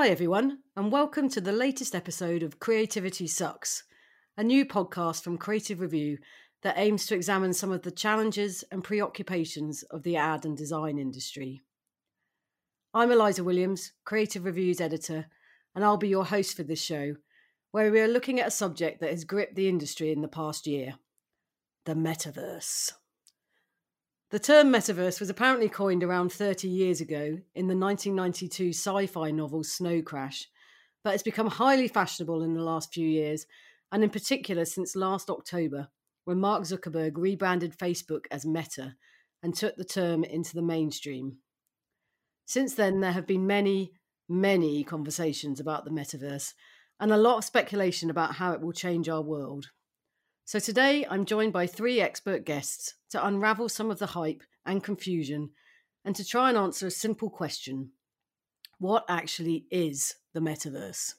Hi, everyone, and welcome to the latest episode of Creativity Sucks, a new podcast from Creative Review that aims to examine some of the challenges and preoccupations of the ad and design industry. I'm Eliza Williams, Creative Review's editor, and I'll be your host for this show, where we are looking at a subject that has gripped the industry in the past year the metaverse. The term metaverse was apparently coined around 30 years ago in the 1992 sci fi novel Snow Crash, but it's become highly fashionable in the last few years, and in particular since last October, when Mark Zuckerberg rebranded Facebook as Meta and took the term into the mainstream. Since then, there have been many, many conversations about the metaverse and a lot of speculation about how it will change our world. So today I'm joined by three expert guests to unravel some of the hype and confusion and to try and answer a simple question What actually is the metaverse?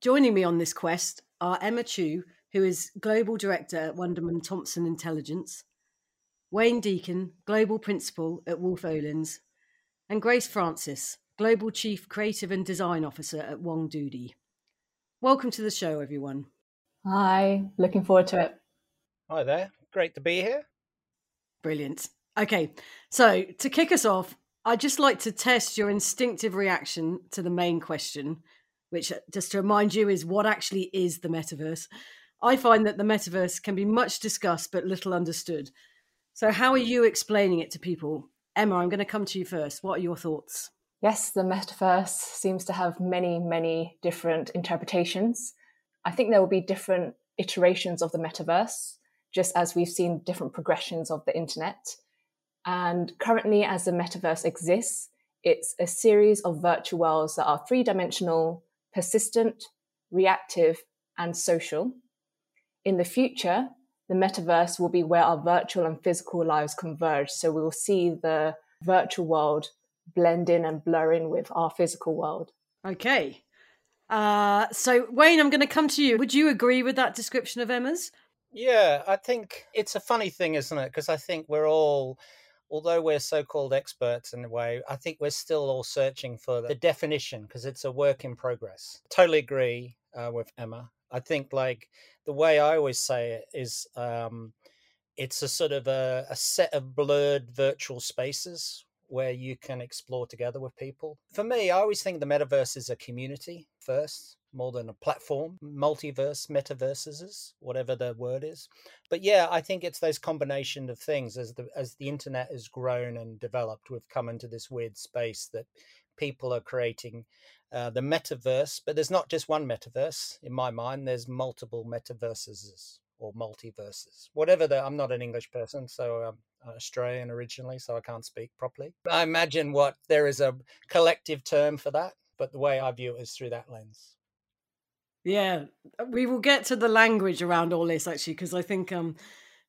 Joining me on this quest are Emma Chiu, who is Global Director at Wunderman Thompson Intelligence, Wayne Deakin, Global Principal at Wolff Olins, and Grace Francis, Global Chief Creative and Design Officer at Wongdoody. Welcome to the show, everyone. Hi, looking forward to it. Hi there. Great to be here. Brilliant. Okay, so to kick us off, I'd just like to test your instinctive reaction to the main question, which, uh, just to remind you, is what actually is the metaverse? I find that the metaverse can be much discussed but little understood. So, how are you explaining it to people? Emma, I'm going to come to you first. What are your thoughts? Yes, the metaverse seems to have many, many different interpretations. I think there will be different iterations of the metaverse, just as we've seen different progressions of the internet. And currently, as the metaverse exists, it's a series of virtual worlds that are three dimensional, persistent, reactive, and social. In the future, the metaverse will be where our virtual and physical lives converge. So we will see the virtual world blend in and blur in with our physical world. Okay. Uh, so, Wayne, I'm going to come to you. Would you agree with that description of Emma's? Yeah, I think it's a funny thing, isn't it? Because I think we're all, although we're so called experts in a way, I think we're still all searching for the definition because it's a work in progress. Totally agree uh, with Emma. I think, like, the way I always say it is um, it's a sort of a, a set of blurred virtual spaces where you can explore together with people. For me, I always think the metaverse is a community first, more than a platform. Multiverse, metaverses, whatever the word is. But yeah, I think it's those combination of things as the as the internet has grown and developed, we've come into this weird space that people are creating uh, the metaverse. But there's not just one metaverse in my mind. There's multiple metaverses or multiverses, whatever the. I'm not an English person, so I'm Australian originally, so I can't speak properly. I imagine what there is a collective term for that, but the way I view it is through that lens. Yeah, we will get to the language around all this actually, because I think um,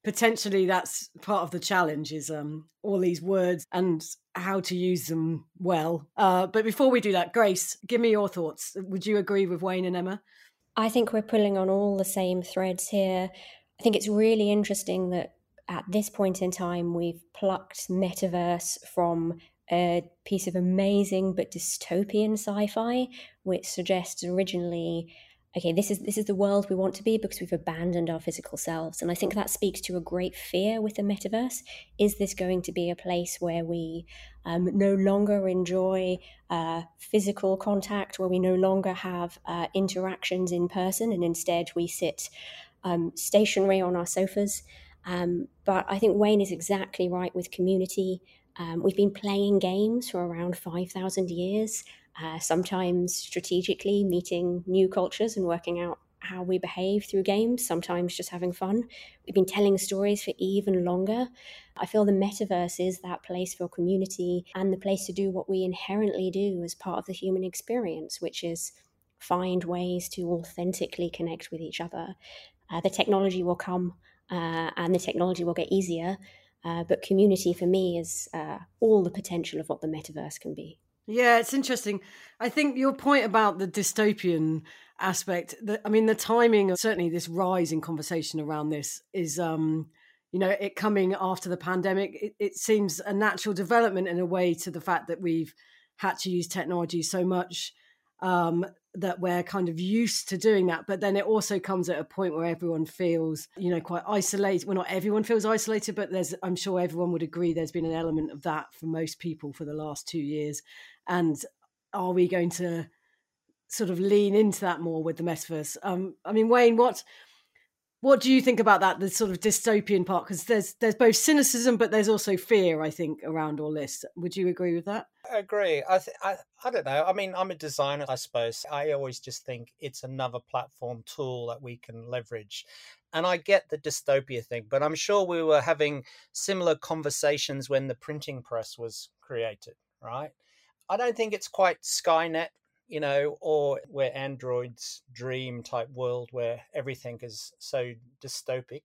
potentially that's part of the challenge is um, all these words and how to use them well. Uh, but before we do that, Grace, give me your thoughts. Would you agree with Wayne and Emma? I think we're pulling on all the same threads here. I think it's really interesting that at this point in time, we've plucked metaverse from a piece of amazing but dystopian sci-fi, which suggests originally, okay, this is this is the world we want to be because we've abandoned our physical selves, and I think that speaks to a great fear with the metaverse. Is this going to be a place where we um, no longer enjoy uh, physical contact, where we no longer have uh, interactions in person, and instead we sit um, stationary on our sofas? Um, but I think Wayne is exactly right with community. Um, we've been playing games for around 5,000 years, uh, sometimes strategically meeting new cultures and working out how we behave through games, sometimes just having fun. We've been telling stories for even longer. I feel the metaverse is that place for community and the place to do what we inherently do as part of the human experience, which is find ways to authentically connect with each other. Uh, the technology will come uh, and the technology will get easier. Uh, but community for me is uh, all the potential of what the metaverse can be. Yeah, it's interesting. I think your point about the dystopian aspect, that I mean, the timing of certainly this rise in conversation around this is, um, you know, it coming after the pandemic. It, it seems a natural development in a way to the fact that we've had to use technology so much um, that we're kind of used to doing that. But then it also comes at a point where everyone feels, you know, quite isolated. Well, not everyone feels isolated, but there's, I'm sure everyone would agree there's been an element of that for most people for the last two years. And are we going to sort of lean into that more with the metaverse? Um, I mean, Wayne, what what do you think about that the sort of dystopian part? Because there's there's both cynicism but there's also fear i think around all this. Would you agree with that? I agree. I th- I, I don't know. I mean i'm a designer i suppose. I always just think it's another platform tool that we can leverage. And i get the dystopia thing but i'm sure we were having similar conversations when the printing press was created right? I don't think it's quite skynet you know, or where androids dream type world where everything is so dystopic.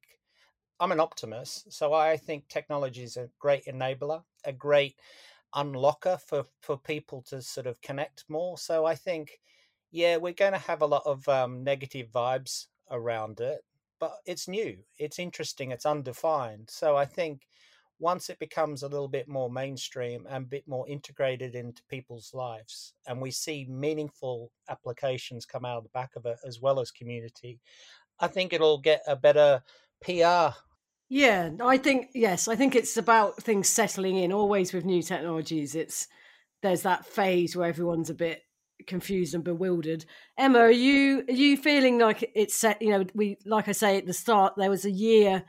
I'm an optimist, so I think technology is a great enabler, a great unlocker for for people to sort of connect more. So I think, yeah, we're going to have a lot of um, negative vibes around it, but it's new, it's interesting, it's undefined. So I think once it becomes a little bit more mainstream and a bit more integrated into people's lives, and we see meaningful applications come out of the back of it as well as community, I think it'll get a better PR. Yeah, I think yes, I think it's about things settling in. Always with new technologies, it's there's that phase where everyone's a bit confused and bewildered. Emma, are you are you feeling like it's set? You know, we like I say at the start, there was a year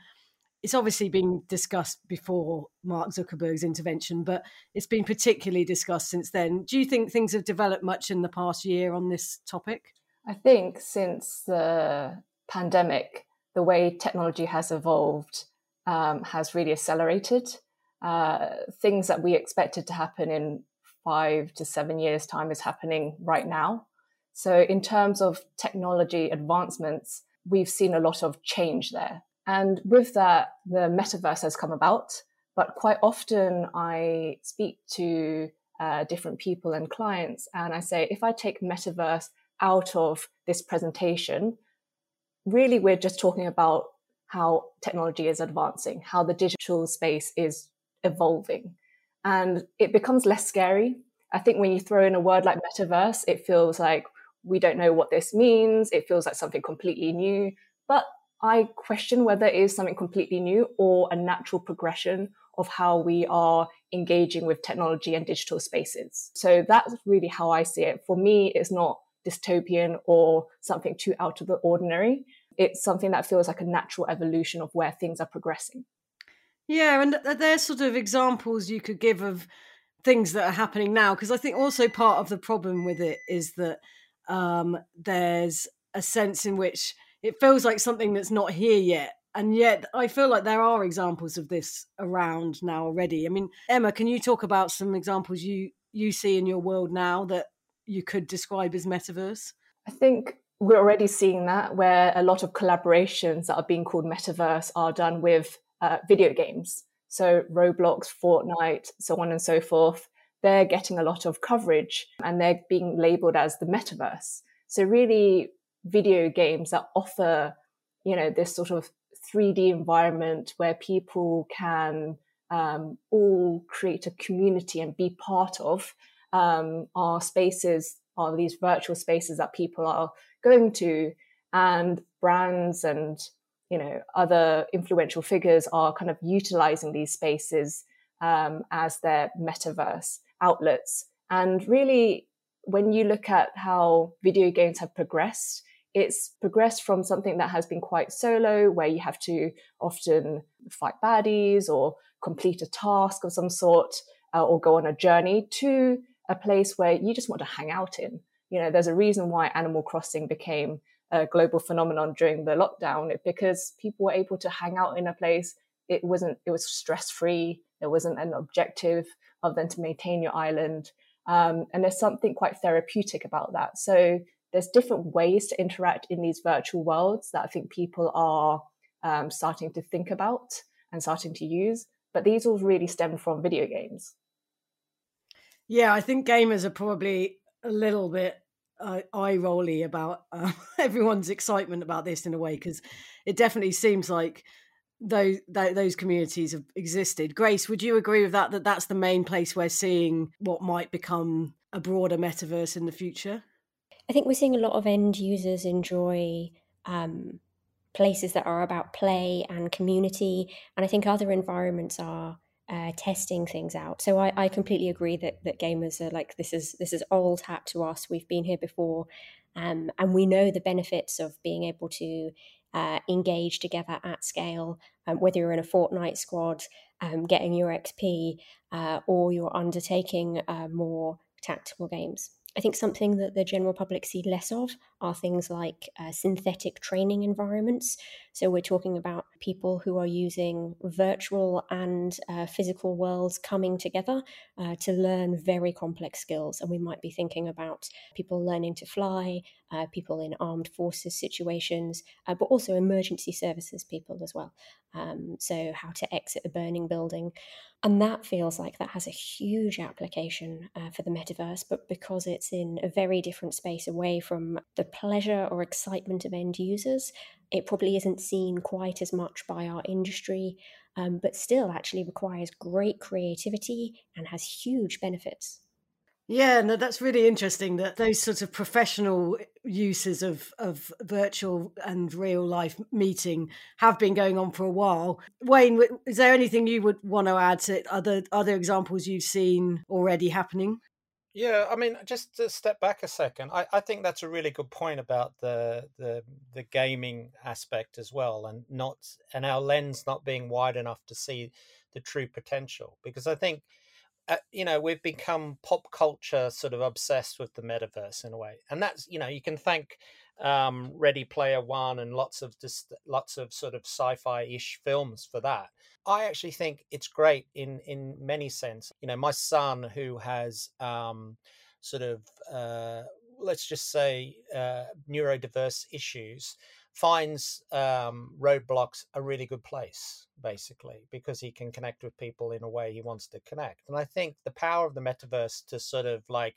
it's obviously been discussed before Mark Zuckerberg's intervention, but it's been particularly discussed since then. Do you think things have developed much in the past year on this topic? I think since the pandemic, the way technology has evolved um, has really accelerated. Uh, things that we expected to happen in five to seven years' time is happening right now. So, in terms of technology advancements, we've seen a lot of change there. And with that, the metaverse has come about. But quite often I speak to uh, different people and clients, and I say, if I take metaverse out of this presentation, really we're just talking about how technology is advancing, how the digital space is evolving. And it becomes less scary. I think when you throw in a word like metaverse, it feels like we don't know what this means. It feels like something completely new. But I question whether it is something completely new or a natural progression of how we are engaging with technology and digital spaces. So that's really how I see it. For me, it's not dystopian or something too out of the ordinary. It's something that feels like a natural evolution of where things are progressing. Yeah, and there's sort of examples you could give of things that are happening now because I think also part of the problem with it is that um, there's a sense in which it feels like something that's not here yet. And yet i feel like there are examples of this around now already. I mean emma can you talk about some examples you you see in your world now that you could describe as metaverse? I think we're already seeing that where a lot of collaborations that are being called metaverse are done with uh, video games. So roblox fortnite so on and so forth. They're getting a lot of coverage and they're being labeled as the metaverse. So really video games that offer, you know, this sort of 3D environment where people can um, all create a community and be part of um, our spaces, are these virtual spaces that people are going to, and brands and you know other influential figures are kind of utilizing these spaces um, as their metaverse outlets. And really, when you look at how video games have progressed, it's progressed from something that has been quite solo, where you have to often fight baddies or complete a task of some sort uh, or go on a journey, to a place where you just want to hang out in. You know, there's a reason why Animal Crossing became a global phenomenon during the lockdown, because people were able to hang out in a place. It wasn't, it was stress free. There wasn't an objective of them to maintain your island. Um, and there's something quite therapeutic about that. So there's different ways to interact in these virtual worlds that I think people are um, starting to think about and starting to use. But these all really stem from video games. Yeah, I think gamers are probably a little bit uh, eye rolly about uh, everyone's excitement about this in a way because it definitely seems like those those communities have existed. Grace, would you agree with that? That that's the main place we're seeing what might become a broader metaverse in the future? I think we're seeing a lot of end users enjoy um, places that are about play and community, and I think other environments are uh, testing things out. So I, I, completely agree that that gamers are like this is this is old hat to us. We've been here before, um, and we know the benefits of being able to uh, engage together at scale. Um, whether you're in a Fortnite squad, um, getting your XP, uh, or you're undertaking uh, more tactical games. I think something that the general public see less of are things like uh, synthetic training environments. So we're talking about people who are using virtual and uh, physical worlds coming together uh, to learn very complex skills. And we might be thinking about people learning to fly, uh, people in armed forces situations, uh, but also emergency services people as well. Um, so how to exit a burning building. And that feels like that has a huge application uh, for the metaverse, but because it's in a very different space away from the pleasure or excitement of end users, it probably isn't seen quite as much by our industry, um, but still actually requires great creativity and has huge benefits. Yeah, no, that's really interesting that those sorts of professional uses of, of virtual and real life meeting have been going on for a while. Wayne, is there anything you would want to add to other other examples you've seen already happening? Yeah, I mean, just to step back a second, I, I think that's a really good point about the, the the gaming aspect as well, and not and our lens not being wide enough to see the true potential. Because I think uh, you know we've become pop culture sort of obsessed with the metaverse in a way and that's you know you can thank um, ready player one and lots of just lots of sort of sci-fi-ish films for that i actually think it's great in in many sense you know my son who has um, sort of uh, let's just say uh, neurodiverse issues finds um, Roblox a really good place, basically, because he can connect with people in a way he wants to connect. And I think the power of the metaverse to sort of like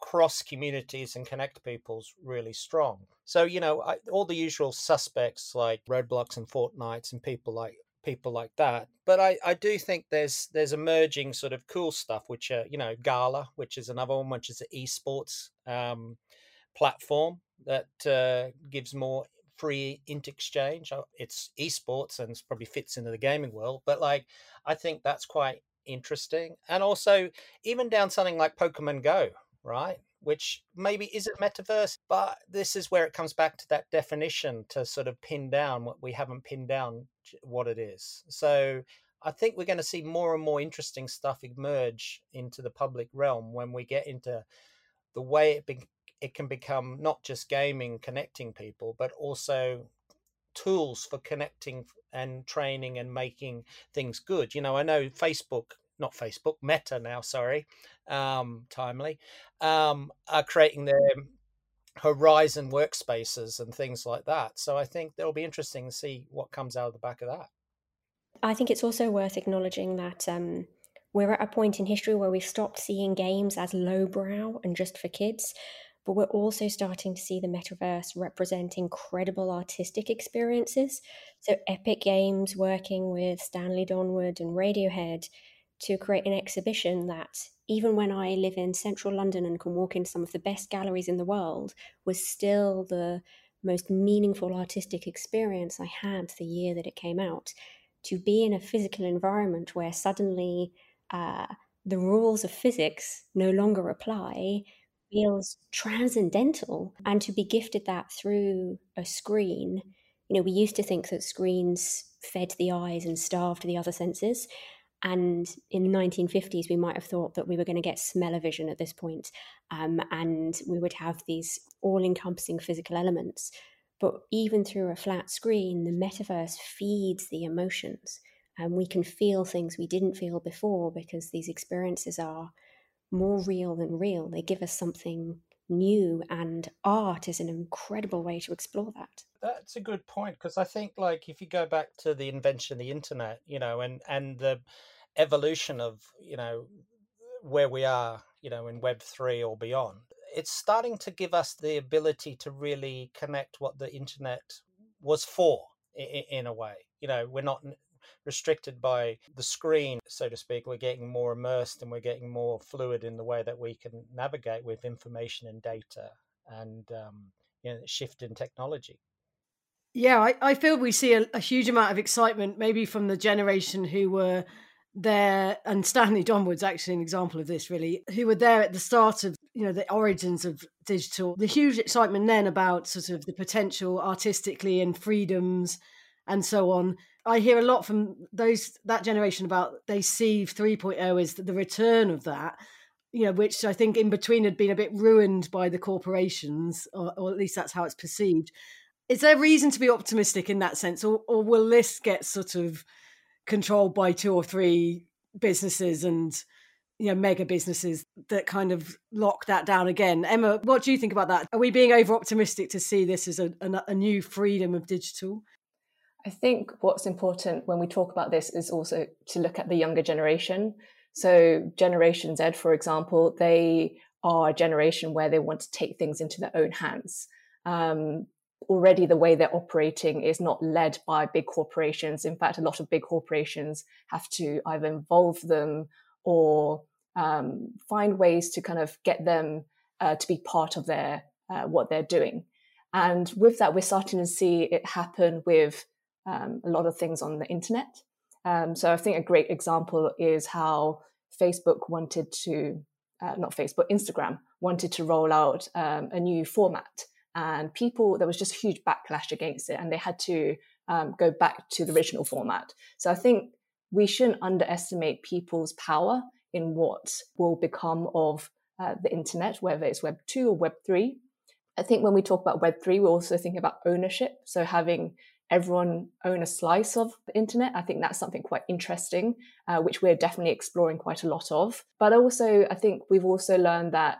cross communities and connect people's really strong. So you know, I, all the usual suspects like Roblox and Fortnite and people like people like that. But I, I do think there's there's emerging sort of cool stuff, which are you know Gala, which is another one, which is an esports um, platform that uh, gives more free int exchange. Uh, it's esports and probably fits into the gaming world, but like I think that's quite interesting. And also even down something like Pokemon Go, right? Which maybe isn't metaverse, but this is where it comes back to that definition to sort of pin down what we haven't pinned down what it is. So I think we're going to see more and more interesting stuff emerge into the public realm when we get into the way it be- it can become not just gaming connecting people but also tools for connecting and training and making things good you know i know facebook not facebook meta now sorry um timely um are creating their horizon workspaces and things like that so i think it'll be interesting to see what comes out of the back of that i think it's also worth acknowledging that um we're at a point in history where we've stopped seeing games as lowbrow and just for kids but we're also starting to see the metaverse represent incredible artistic experiences. So, Epic Games working with Stanley Donwood and Radiohead to create an exhibition that, even when I live in central London and can walk into some of the best galleries in the world, was still the most meaningful artistic experience I had the year that it came out. To be in a physical environment where suddenly uh, the rules of physics no longer apply, feels transcendental and to be gifted that through a screen you know we used to think that screens fed the eyes and starved the other senses and in the 1950s we might have thought that we were going to get smell-o-vision at this point, um, and we would have these all-encompassing physical elements but even through a flat screen the metaverse feeds the emotions and we can feel things we didn't feel before because these experiences are more real than real. They give us something new, and art is an incredible way to explore that. That's a good point because I think, like, if you go back to the invention of the internet, you know, and and the evolution of you know where we are, you know, in Web three or beyond, it's starting to give us the ability to really connect what the internet was for in, in a way. You know, we're not restricted by the screen, so to speak. We're getting more immersed and we're getting more fluid in the way that we can navigate with information and data and um, you know, shift in technology. Yeah, I, I feel we see a, a huge amount of excitement, maybe from the generation who were there, and Stanley Donwood's actually an example of this, really, who were there at the start of you know the origins of digital. The huge excitement then about sort of the potential artistically and freedoms and so on. I hear a lot from those that generation about they see 3.0 as the return of that, you know, which I think in between had been a bit ruined by the corporations, or, or at least that's how it's perceived. Is there reason to be optimistic in that sense, or, or will this get sort of controlled by two or three businesses and you know mega businesses that kind of lock that down again emma what do you think about that are we being over optimistic to see this as a, a, a, new freedom of digital i think what's important when we talk about this is also to look at the younger generation so generation z for example they are a generation where they want to take things into their own hands um, already the way they're operating is not led by big corporations. In fact, a lot of big corporations have to either involve them or um, find ways to kind of get them uh, to be part of their uh, what they're doing. And with that, we're starting to see it happen with um, a lot of things on the internet. Um, so I think a great example is how Facebook wanted to, uh, not Facebook, Instagram wanted to roll out um, a new format. And people there was just huge backlash against it and they had to um, go back to the original format. So i think we shouldn't underestimate people's power in what will become of uh, the internet whether it's web 2 or web 3 i think when we talk about web 3 we're also thinking about ownership. So having everyone own a slice of the internet i think that's something quite interesting uh, which we're definitely exploring quite a lot of but also i think we've also learned that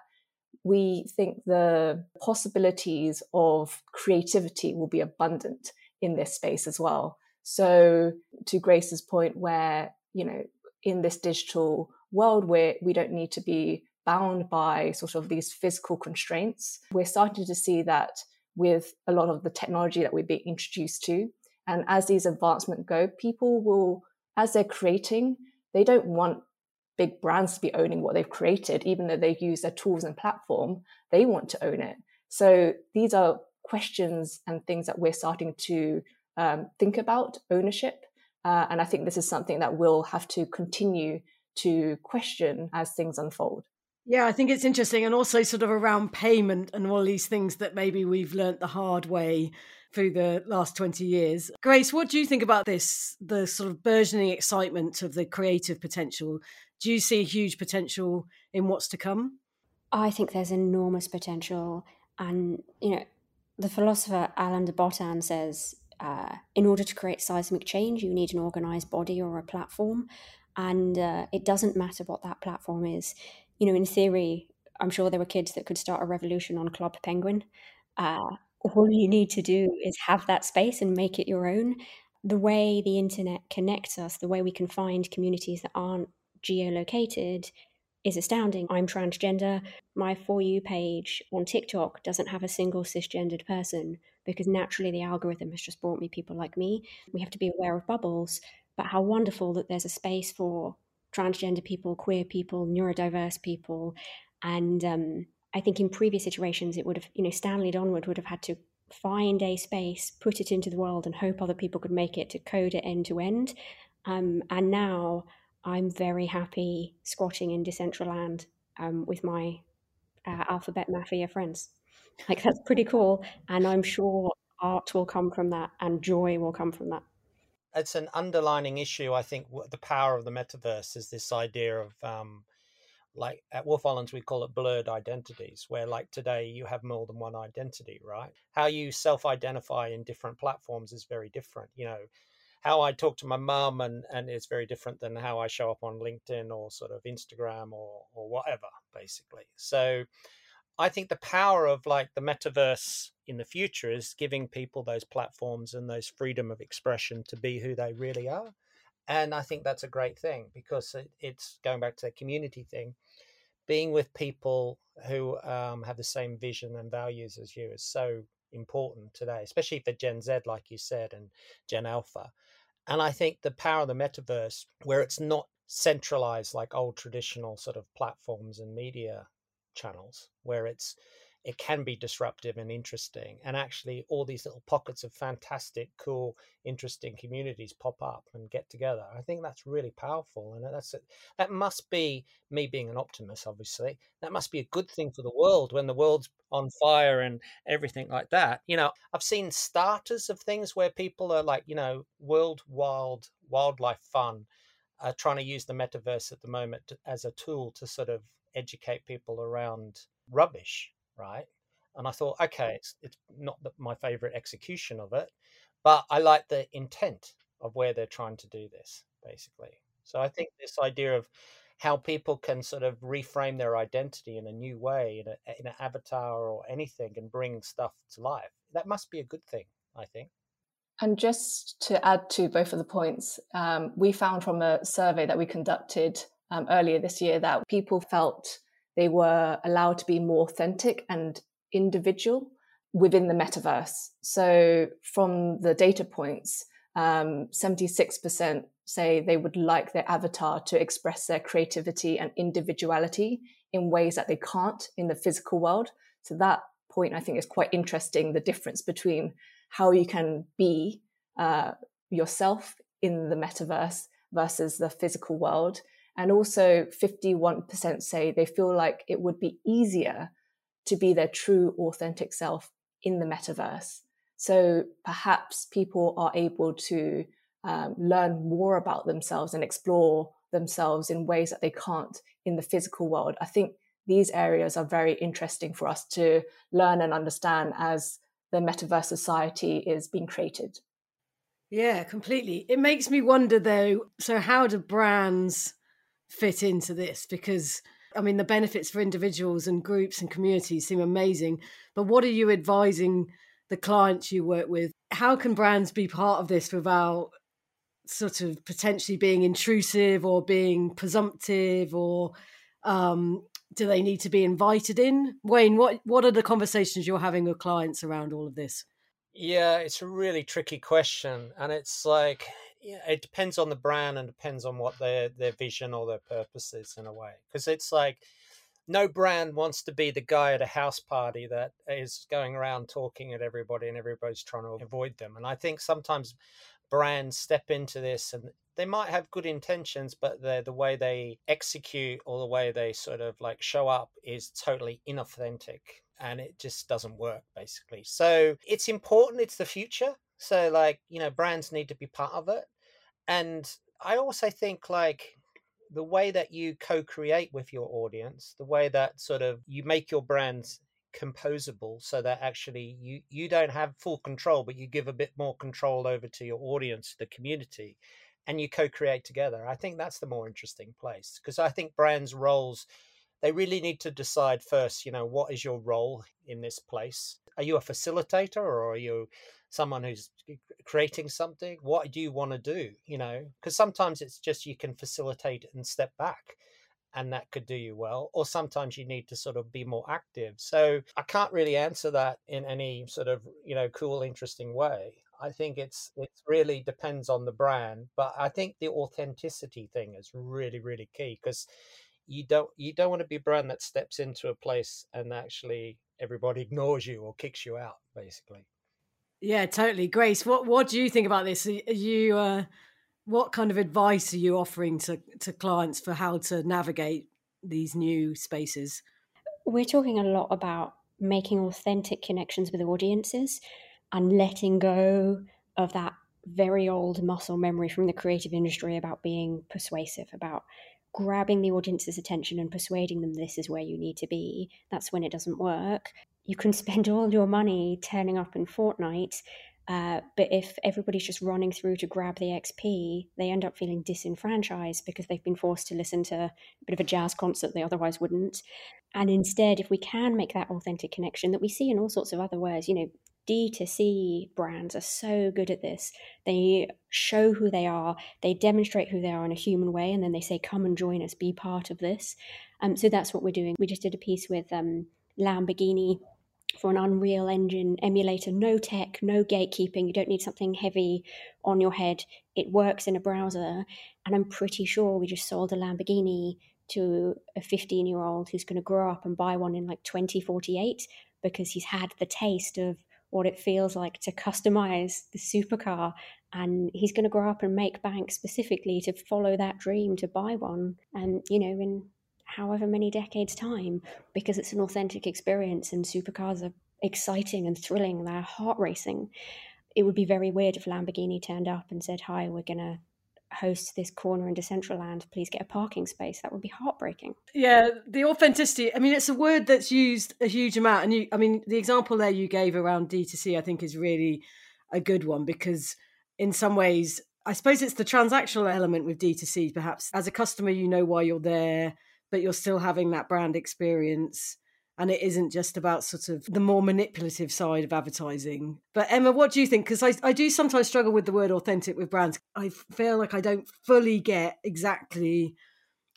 we think the possibilities of creativity will be abundant in this space as well. So, to Grace's point, where, you know, in this digital world where we don't need to be bound by sort of these physical constraints, we're starting to see that with a lot of the technology that we're being introduced to. And as these advancements go, people will, as they're creating, they don't want big brands to be owning what they've created, even though they use their tools and platform, they want to own it. So these are questions and things that we're starting to um, think about ownership. Uh, and I think this is something that we'll have to continue to question as things unfold. Yeah, I think it's interesting. And also, sort of around payment and all these things that maybe we've learnt the hard way through the last 20 years. Grace, what do you think about this, the sort of burgeoning excitement of the creative potential do you see huge potential in what's to come? I think there's enormous potential. And, you know, the philosopher Alain de Botton says uh, in order to create seismic change, you need an organized body or a platform. And uh, it doesn't matter what that platform is. You know, in theory, I'm sure there were kids that could start a revolution on Club Penguin. Uh, all you need to do is have that space and make it your own. The way the internet connects us, the way we can find communities that aren't geolocated is astounding. I'm transgender. My For You page on TikTok doesn't have a single cisgendered person because naturally the algorithm has just brought me people like me. We have to be aware of bubbles, but how wonderful that there's a space for transgender people, queer people, neurodiverse people. And um, I think in previous iterations, it would have, you know, Stanley Donwood would have had to find a space, put it into the world, and hope other people could make it to code it end to end. Um, and now I'm very happy squatting in Decentraland um, with my uh, Alphabet Mafia friends. Like that's pretty cool, and I'm sure art will come from that, and joy will come from that. It's an underlining issue. I think the power of the metaverse is this idea of um, like at Wolff Olins we call it blurred identities where like today you have more than one identity right how you self-identify in different platforms is very different you know how I talk to my mum and and it's very different than how I show up on LinkedIn or sort of Instagram or or whatever basically. So I think the power of like the metaverse in the future is giving people those platforms and those freedom of expression to be who they really are. And I think that's a great thing because it, it's going back to the community thing. Being with people who um, have the same vision and values as you is so important today, especially for Gen Z, like you said, and Gen Alpha And I think the power of the metaverse, where it's not centralized like old traditional sort of platforms and media channels, where it's it can be disruptive and interesting. And actually, all these little pockets of fantastic, cool, interesting communities pop up and get together. I think that's really powerful, and that's. That must be me being an optimist. Obviously, that must be a good thing for the world when the world's on fire and everything like that. You know, I've seen starters of things where people are like, you know, world wild wildlife fun, uh, trying to use the metaverse at the moment as a tool to sort of educate people around rubbish right? And I thought, okay, it's it's not my favorite execution of it, but I like the intent of where they're trying to do this, basically. So I think this idea of how people can sort of reframe their identity in a new way in, a, in an avatar or anything and bring stuff to life that must be a good thing i think and just to add to both of the points um, we found from a survey that we conducted um, earlier this year that people felt they were allowed to be more authentic and individual within the metaverse. So, from the data points, um, 76% say they would like their avatar to express their creativity and individuality in ways that they can't in the physical world. So, that point I think is quite interesting the difference between how you can be uh, yourself in the metaverse versus the physical world and also 51% say they feel like it would be easier to be their true authentic self in the metaverse. So perhaps people are able to um, learn more about themselves and explore themselves in ways that they can't in the physical world. I think these areas are very interesting for us to learn and understand as the metaverse society is being created. Yeah, completely. It makes me wonder though so, how do brands fit into this because I mean, the benefits for individuals and groups and communities seem amazing. But what are you advising the clients you work with? How can brands be part of this without sort of potentially being intrusive or being presumptive or um, do they need to be invited in? Wayne, what what are the conversations you're having with clients around all of this? Yeah, it's a really tricky question. And it's like it depends on the brand and depends on what their their vision or their purpose is in a way. Because it's like no brand wants to be the guy at a house party that is going around talking at everybody and everybody's trying to avoid them. And I think sometimes brands step into this and they might have good intentions, but the the way they execute or the way they sort of like show up is totally inauthentic and it just doesn't work basically. So it's important, it's the future. So like, you know, brands need to be part of it and I also think like the way that you co-create with your audience, the way that sort of you make your brands composable so that actually you you don't have full control but you give a bit more control over to your audience the community and you co-create together i think that's the more interesting place. Because i think brands roles they really need to decide first you know what is your role in this place? Are you a facilitator or are you someone who's creating something? What do you want to do you know? Because sometimes it's just you can facilitate and step back and that could do you well or sometimes you need to sort of be more active. So i can't really answer that in any sort of you know cool interesting way. I think it's it really depends on the brand but i think the authenticity thing is really really key because you don't you don't want to be a brand that steps into a place and actually everybody ignores you or kicks you out basically yeah, totally. Grace, what what do you think about this? Are you uh, what kind of advice are you offering to to clients for how to navigate these new spaces? We're talking a lot about making authentic connections with audiences and letting go of that very old muscle memory from the creative industry about being persuasive, about grabbing the audience's attention and persuading them this is where you need to be. That's when it doesn't work you can spend all your money turning up in Fortnite, uh, but if everybody's just running through to grab the XP, they end up feeling disenfranchised because they've been forced to listen to a bit of a jazz concert they otherwise wouldn't. And instead, if we can make that authentic connection that we see in all sorts of other ways, you know, D2C brands are so good at this. They show who they are, they demonstrate who they are in a human way, and then they say, Come and join us, be part of this. Um, so that's what we're doing. We just did a piece with um, Lamborghini for an Unreal Engine emulator. No tech, no gatekeeping. You don't need something heavy on your head. It works in a browser. And I'm pretty sure we just sold a Lamborghini to a 15 year old who's going to grow up and buy one in like 2048 because he's had the taste of what it feels like to customize the supercar and he's going to grow up and make bank specifically to follow that dream to buy one and you know in however many decades time because it's an authentic experience and supercars are exciting and thrilling they're heart racing it would be very weird if lamborghini turned up and said hi we're going to host this corner in Decentraland, please get a parking space. That would be heartbreaking. Yeah, the authenticity. I mean, it's a word that's used a huge amount. And you, I mean, the example there you gave around D2C, I think is really a good one because in some ways, I suppose it's the transactional element with D2C, perhaps. As a customer, you know why you're there, but you're still having that brand experience and it isn't just about sort of the more manipulative side of advertising. But Emma, what do you think? Because I, I do sometimes struggle with the word authentic with brands. I feel like I don't fully get exactly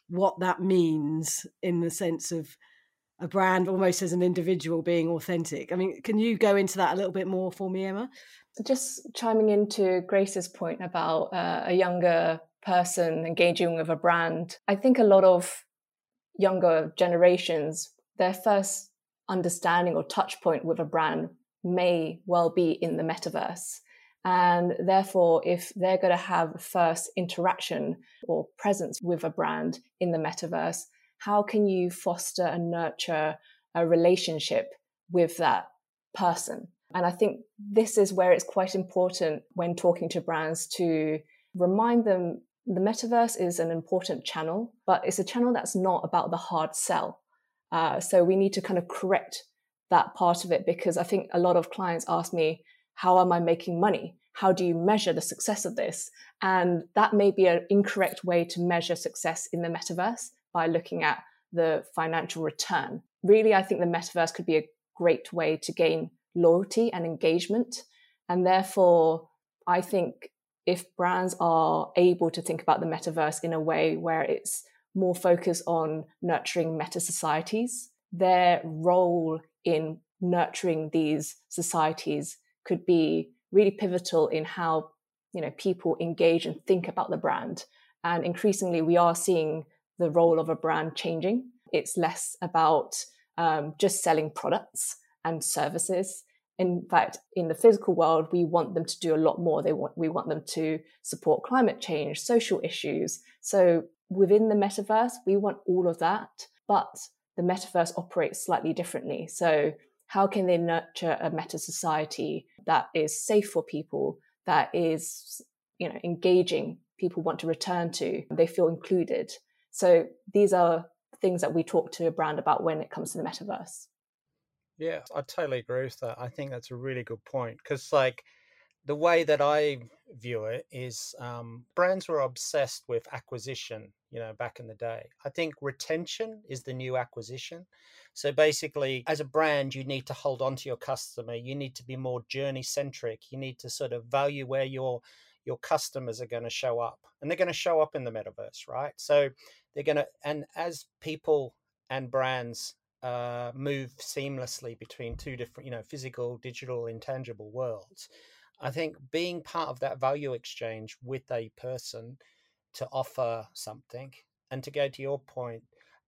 what that means in the sense of a brand almost as an individual being authentic. I mean, can you go into that a little bit more for me, Emma? Just chiming into Grace's point about uh, a younger person engaging with a brand, I think a lot of younger generations their first understanding or touch point with a brand may well be in the metaverse. And therefore, if they're going to have first interaction or presence with a brand in the metaverse, how can you foster and nurture a relationship with that person? And I think this is where it's quite important when talking to brands to remind them the metaverse is an important channel, but it's a channel that's not about the hard sell. Uh, so we need to kind of correct that part of it because I think a lot of clients ask me, how am I making money? How do you measure the success of this? And that may be an incorrect way to measure success in the metaverse by looking at the financial return. Really, I think the metaverse could be a great way to gain loyalty and engagement. And therefore, I think if brands are able to think about the metaverse in a way where it's more focus on nurturing meta societies. Their role in nurturing these societies could be really pivotal in how you know people engage and think about the brand. And increasingly, we are seeing the role of a brand changing. It's less about um, just selling products and services. In fact, in the physical world, we want them to do a lot more. They want we want them to support climate change, social issues. So within the metaverse, we want all of that, but the metaverse operates slightly differently. So, how can they nurture a meta society that is safe for people, that is, you know, engaging, people want to return to, they feel included. So, these are things that we talk to a brand about when it comes to the metaverse. Yeah, I totally agree with that. I think that's a really good point because, like, the way that I view it is um, brands were obsessed with acquisition, you know, back in the day. I think retention is the new acquisition. So basically, as a brand, you need to hold on to your customer. You need to be more journey centric. You need to sort of value where your your customers are going to show up, and they're going to show up in the metaverse, right? So they're going to, and as people and brands uh, move seamlessly between two different, you know, physical, digital, intangible worlds I think being part of that value exchange with a person to offer something and to go to your point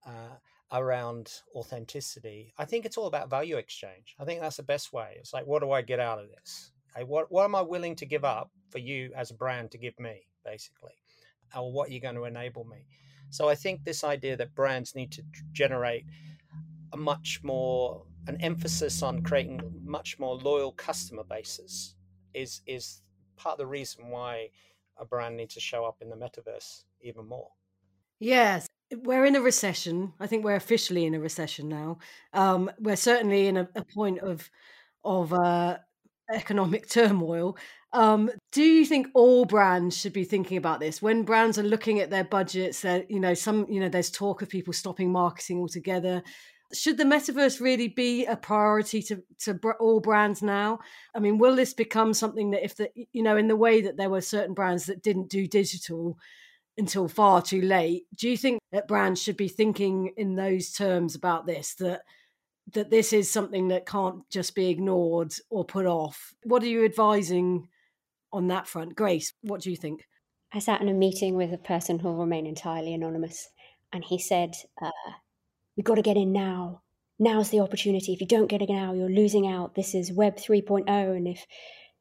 uh, around authenticity, I think it's all about value exchange. I think that's the best way. It's like, what do I get out of this? what, what am I willing to give up for you as a brand to give me, basically? Or what are you going to enable me? So I think this idea that brands need to generate a much more an emphasis on creating much more loyal customer bases is is part of the reason why a brand needs to show up in the metaverse even more. Yes, we're in a recession. I think we're officially in a recession now. Um, we're certainly in a, a point of of uh, economic turmoil. Um, do you think all brands should be thinking about this when brands are looking at their budgets? That you know, some you know, there's talk of people stopping marketing altogether should the metaverse really be a priority to to all brands now i mean will this become something that if the you know in the way that there were certain brands that didn't do digital until far too late do you think that brands should be thinking in those terms about this that that this is something that can't just be ignored or put off. What are you advising on that front? Grace, what do you think? I sat in a meeting with a person who will remain entirely anonymous, and he said, uh, We've got to get in now. Now's the opportunity. If you don't get it now, you're losing out. This is Web 3.0, and if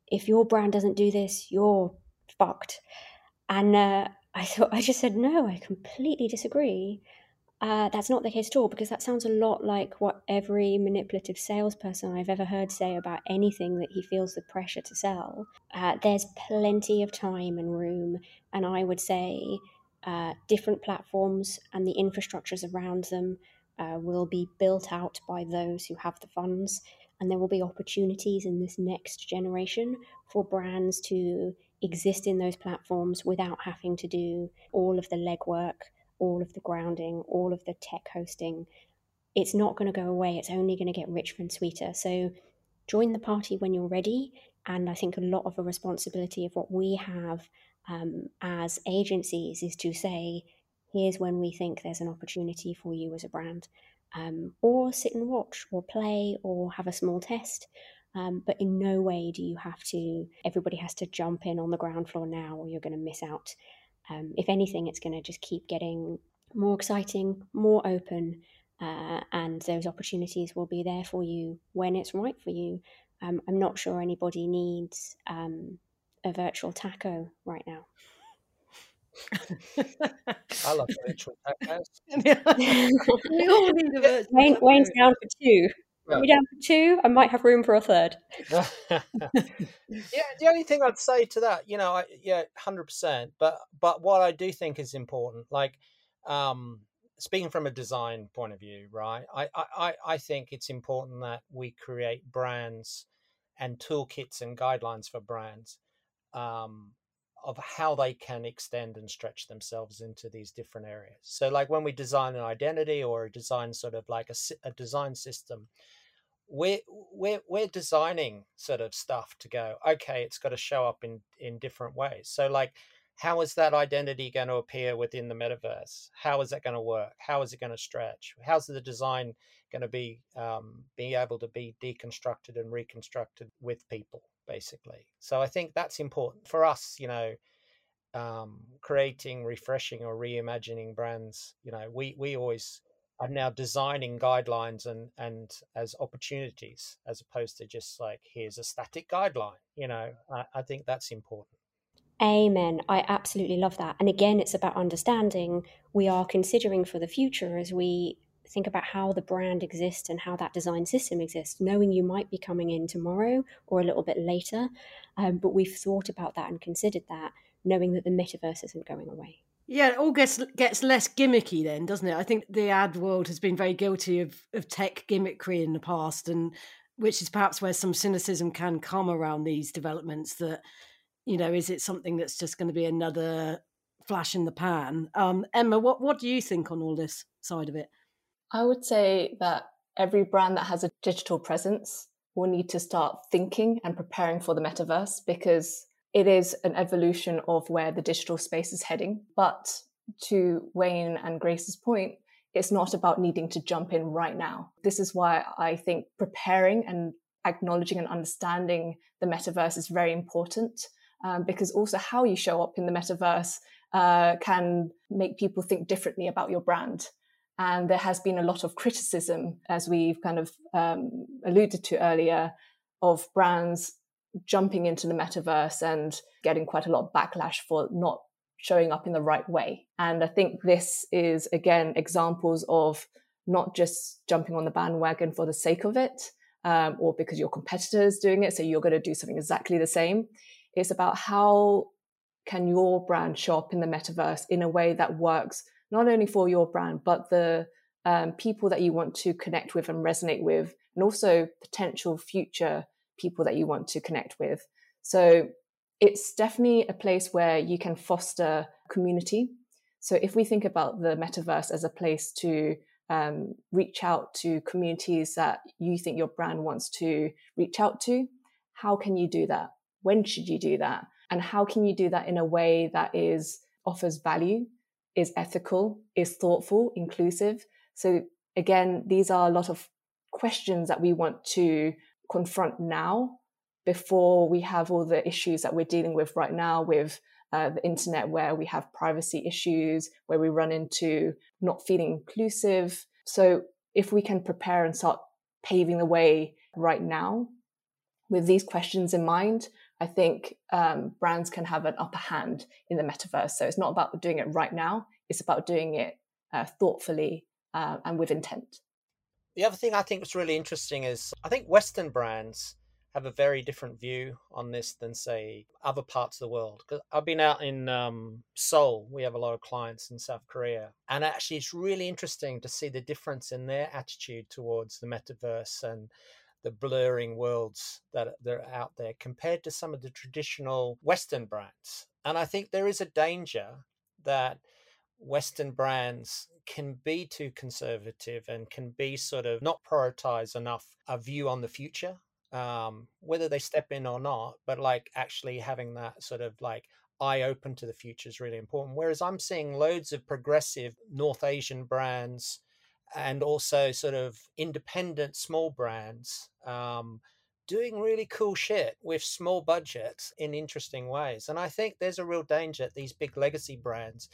if your brand doesn't do this, you're fucked. And uh, I thought I just said no. I completely disagree. Uh, that's not the case at all because that sounds a lot like what every manipulative salesperson I've ever heard say about anything that he feels the pressure to sell. Uh, there's plenty of time and room, and I would say uh, different platforms and the infrastructures around them uh, will be built out by those who have the funds, and there will be opportunities in this next generation for brands to exist in those platforms without having to do all of the legwork all of the grounding, all of the tech hosting. It's not going to go away. It's only going to get richer and sweeter. So join the party when you're ready. And I think a lot of the responsibility of what we have um, as agencies is to say, here's when we think there's an opportunity for you as a brand. Um, or sit and watch, or play, or have a small test. Um, but in no way do you have to, everybody has to jump in on the ground floor now, or you're going to miss out um, if anything, it's going to just keep getting more exciting, more open, uh, and those opportunities will be there for you when it's right for you. Um, I'm not sure anybody needs um, a virtual taco right now. I love virtual tacos. we all need a virtual Wayne, Wayne's down for two. Are we down for two? I might have room for a third. yeah, the only thing I'd say to that, you know, I, yeah, hundred percent. But but what I do think is important, like um, speaking from a design point of view, right? I, I I think it's important that we create brands and toolkits and guidelines for brands um, of how they can extend and stretch themselves into these different areas. So, like when we design an identity or design sort of like a, a design system, we're we're we're designing sort of stuff to go okay it's got to show up in in different ways. So like how is that identity going to appear within the metaverse? How is that going to work? How is it going to stretch? How's the design going to be um, be able to be deconstructed and reconstructed with people basically. So i think that's important for us you know um, creating refreshing or reimagining brands you know we we always are now designing guidelines and and as opportunities as opposed to just like here's a static guideline you know I, I, think that's important. Amen. I absolutely love that. And again it's about understanding we are considering for the future as we think about how the brand exists and how that design system exists knowing you might be coming in tomorrow or a little bit later um, but we've thought about that and considered that knowing that the metaverse isn't going away yeah, it all gets gets less gimmicky then, doesn't it? I think the ad world has been very guilty of of tech gimmickry in the past, and which is perhaps where some cynicism can come around these developments. That you know, is it something that's just going to be another flash in the pan? Um, Emma, what what do you think on all this side of it? I would say that every brand that has a digital presence will need to start thinking and preparing for the metaverse because it is an evolution of where the digital space is heading. But to Wayne and Grace's point, it's not about needing to jump in right now. This is why I think preparing and acknowledging and understanding the metaverse is very important um, because also how you show up in the metaverse uh, can make people think differently about your brand. And there has been a lot of criticism, as we've kind of um, alluded to earlier, of brands jumping into the metaverse and getting quite a lot of backlash for not showing up in the right way. And I think this is, again, examples of not just jumping on the bandwagon for the sake of it um, or because your competitor is doing it. So you're going to do something exactly the same. It's about how can your brand show up in the metaverse in a way that works not only for your brand, but the um, people that you want to connect with and resonate with, and also potential future people that you want to connect with. So it's definitely a place where you can foster community. So if we think about the metaverse as a place to um, reach out to communities that you think your brand wants to reach out to, how can you do that? When should you do that? And how can you do that in a way that is offers value, is ethical, is thoughtful, inclusive? So again, these are a lot of questions that we want to confront now before we have all the issues that we're dealing with right now with uh, the internet, where we have privacy issues, where we run into not feeling inclusive. So, if we can prepare and start paving the way right now with these questions in mind, I think um, brands can have an upper hand in the metaverse. So, it's not about doing it right now, it's about doing it uh, thoughtfully uh, and with intent. The other thing I think was really interesting is I think Western brands have a very different view on this than say other parts of the world because i've been out in um, seoul we have a lot of clients in south korea and actually it's really interesting to see the difference in their attitude towards the metaverse and the blurring worlds that are out there compared to some of the traditional western brands and i think there is a danger that western brands can be too conservative and can be sort of not prioritize enough a view on the future um, whether they step in or not, but like actually having that sort of like eye open to the future is really important. Whereas I'm seeing loads of progressive North Asian brands and also sort of independent small brands um, doing really cool shit with small budgets in interesting ways. And I think there's a real danger that these big legacy brands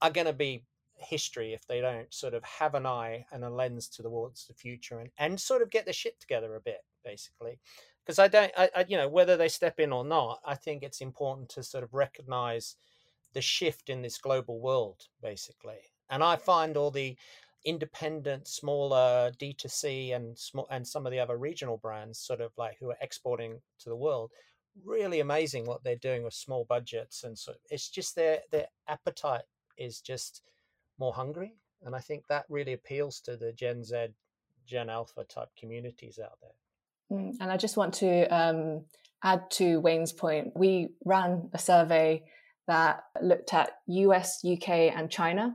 are going to be history if they don't sort of have an eye and a lens towards the future and, and sort of get the shit together a bit basically because i don't I, I, you know whether they step in or not i think it's important to sort of recognize the shift in this global world basically and i find all the independent smaller d2c and small and some of the other regional brands sort of like who are exporting to the world really amazing what they're doing with small budgets and so it's just their their appetite is just more hungry. And I think that really appeals to the Gen Z, Gen Alpha type communities out there. Mm, and I just want to um, add to Wayne's point. We ran a survey that looked at US, UK, and China.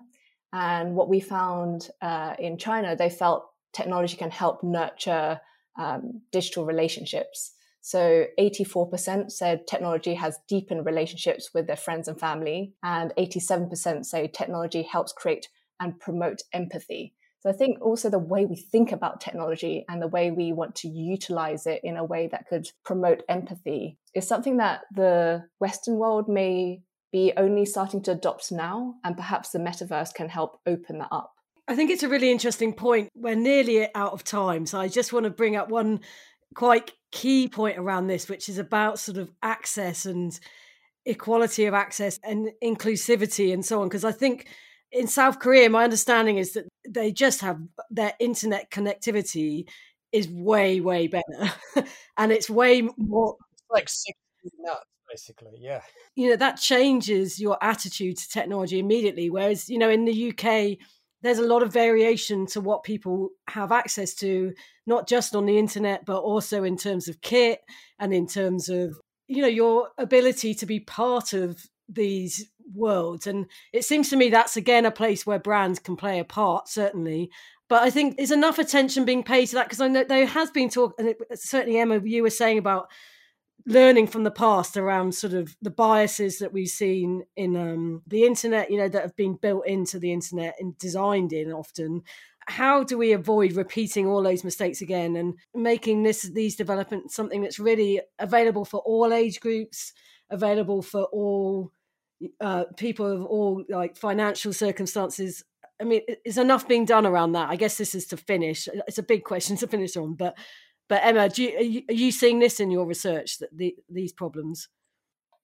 And what we found uh, in China, they felt technology can help nurture um, digital relationships. So 84% said technology has deepened relationships with their friends and family, and 87% say technology helps create and promote empathy. So I think also the way we think about technology and the way we want to utilize it in a way that could promote empathy is something that the Western world may be only starting to adopt now, and perhaps the metaverse can help open that up. I think it's a really interesting point. We're nearly out of time, so I just want to bring up one quite key point around this, which is about sort of access and equality of access and inclusivity and so on. Because I think in South Korea, my understanding is that they just have their internet connectivity is way, way better. and it's way more it's like six nuts, basically. Yeah. You know, that changes your attitude to technology immediately. Whereas, you know, in the UK, there's a lot of variation to what people have access to, not just on the internet, but also in terms of kit and in terms of, you know, your ability to be part of these worlds. And it seems to me that's again a place where brands can play a part, certainly. But I think there's enough attention being paid to that because I know there has been talk, and it, certainly Emma, you were saying about learning from the past around sort of the biases that we've seen in um, the internet, you know, that have been built into the internet and designed in often. How do we avoid repeating all those mistakes again and making this these developments something that's really available for all age groups, available for all uh, people of all like financial circumstances? I mean, is enough being done around that? I guess this is to finish. It's a big question to finish on, but but Emma, are, you, are you seeing this in your research that the, these problems?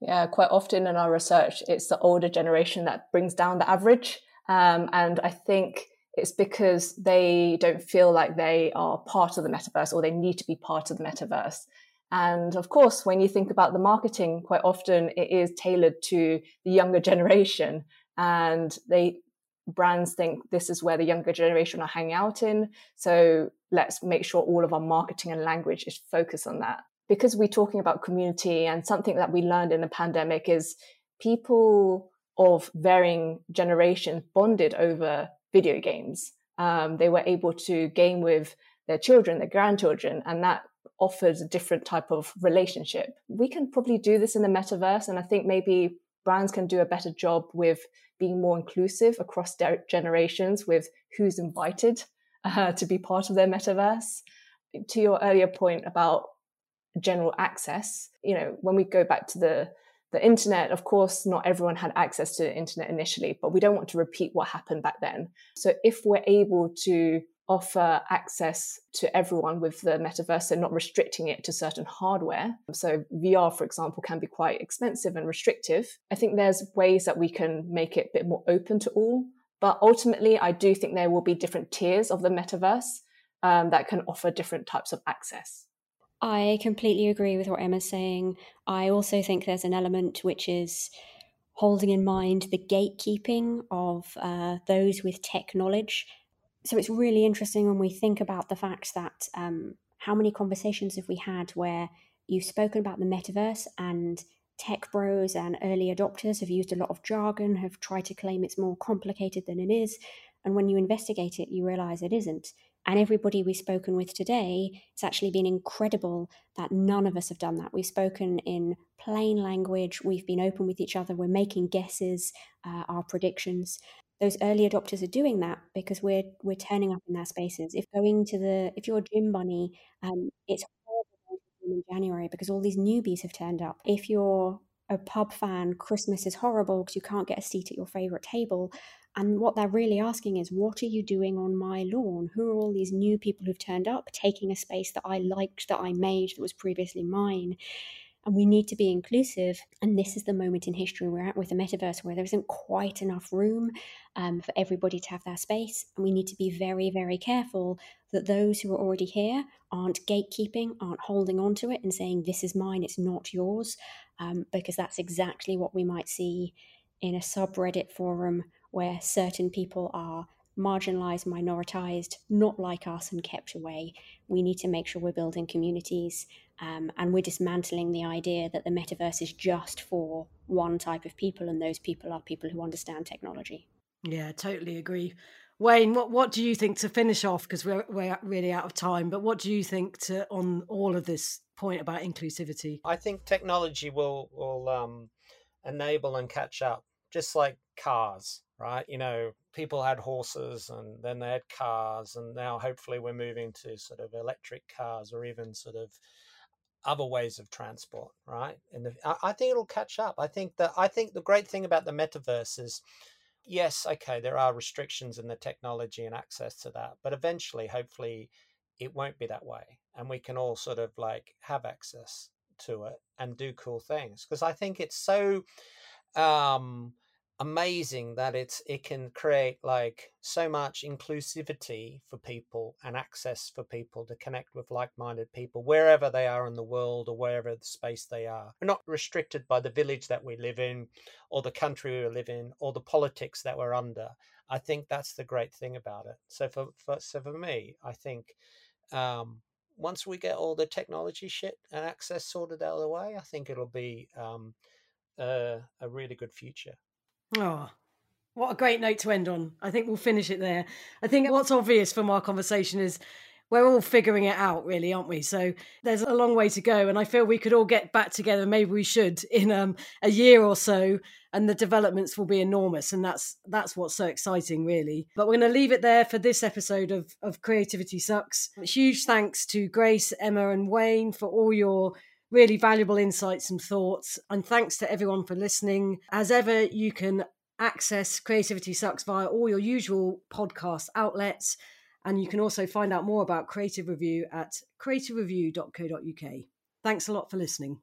Yeah, quite often in our research, it's the older generation that brings down the average. Um, and I think it's because they don't feel like they are part of the metaverse or they need to be part of the metaverse. And of course, when you think about the marketing, quite often it is tailored to the younger generation. And they brands think this is where the younger generation are hanging out in. So let's make sure all of our marketing and language is focused on that. Because we're talking about community and something that we learned in the pandemic is people of varying generations bonded over video games. Um, they were able to game with their children, their grandchildren, and that offers a different type of relationship. We can probably do this in the metaverse, and I think maybe brands can do a better job with being more inclusive across generations with who's invited uh, to be part of their metaverse. To your earlier point about general access, you know, when we go back to the the internet, of course, not everyone had access to the internet initially, but we don't want to repeat what happened back then. So if we're able to offer access to everyone with the metaverse and not restricting it to certain hardware. So, VR, for example, can be quite expensive and restrictive. I think there's ways that we can make it a bit more open to all. But ultimately, I do think there will be different tiers of the metaverse um, that can offer different types of access. I completely agree with what Emma's saying. I also think there's an element which is holding in mind the gatekeeping of uh, those with tech knowledge so it's really interesting when we think about the fact that um, how many conversations have we had where you've spoken about the metaverse and tech bros and early adopters have used a lot of jargon, have tried to claim it's more complicated than it is. And when you investigate it, you realize it isn't. And everybody we've spoken with today, it's actually been incredible that none of us have done that. We've spoken in plain language, we've been open with each other, we're making guesses, uh, our predictions those early adopters are doing that because we're we're turning up in their spaces. If going to the if you're a gym bunny, um, it's horrible in January because all these newbies have turned up. If you're a pub fan, Christmas is horrible because you can't get a seat at your favorite table. And what they're really asking is, what are you doing on my lawn? Who are all these new people who've turned up, taking a space that I liked, that I made, that was previously mine? And we need to be inclusive. And this is the moment in history we're at with the metaverse where there isn't quite enough room um, for everybody to have their space. And we need to be very, very careful that those who are already here aren't gatekeeping, aren't holding on to it and saying, this is mine, it's not yours, um, because that's exactly what we might see in a subreddit forum where certain people are marginalized, minoritized, not like us, and kept away. We need to make sure we're building communities um, and we're dismantling the idea that the metaverse is just for one type of people, and those people are people who understand technology. Yeah, totally agree. Wayne, what, what do you think to finish off? Because we're, we're really out of time, but what do you think to on all of this point about inclusivity? I think technology will will um, enable and catch up, just like cars, right? You know, people had horses and then they had cars, and now hopefully we're moving to sort of electric cars or even sort of other ways of transport, right? And I, I think it'll catch up. I think that I think the great thing about the metaverse is, yes, okay, there are restrictions in the technology and access to that, but eventually, hopefully, it won't be that way, and we can all sort of like have access to it and do cool things because I think it's so um amazing that it's it can create like so much inclusivity for people and access for people to connect with like-minded people wherever they are in the world or wherever the space they are. We're not restricted by the village that we live in or the country we live in or the politics that we're under. I think that's the great thing about it. So for, for so for me i think um once we get all the technology shit and access sorted out of the way i think it'll be um uh, a really good future Oh, what a great note to end on. I think we'll finish it there. I think what's obvious from our conversation is we're all figuring it out, really, aren't we? So there's a long way to go. And I feel we could all get back together, maybe we should, in um, a year or so, and the developments will be enormous. And that's that's what's so exciting, really. But we're going to leave it there for this episode of, of Creativity Sucks. Huge thanks to Grace, Emma, and Wayne for all your really valuable insights and thoughts. And thanks to everyone for listening. As ever, you can access Creativity Sucks via all your usual podcast outlets. And you can also find out more about Creative Review at creativereview.co.uk. Thanks a lot for listening.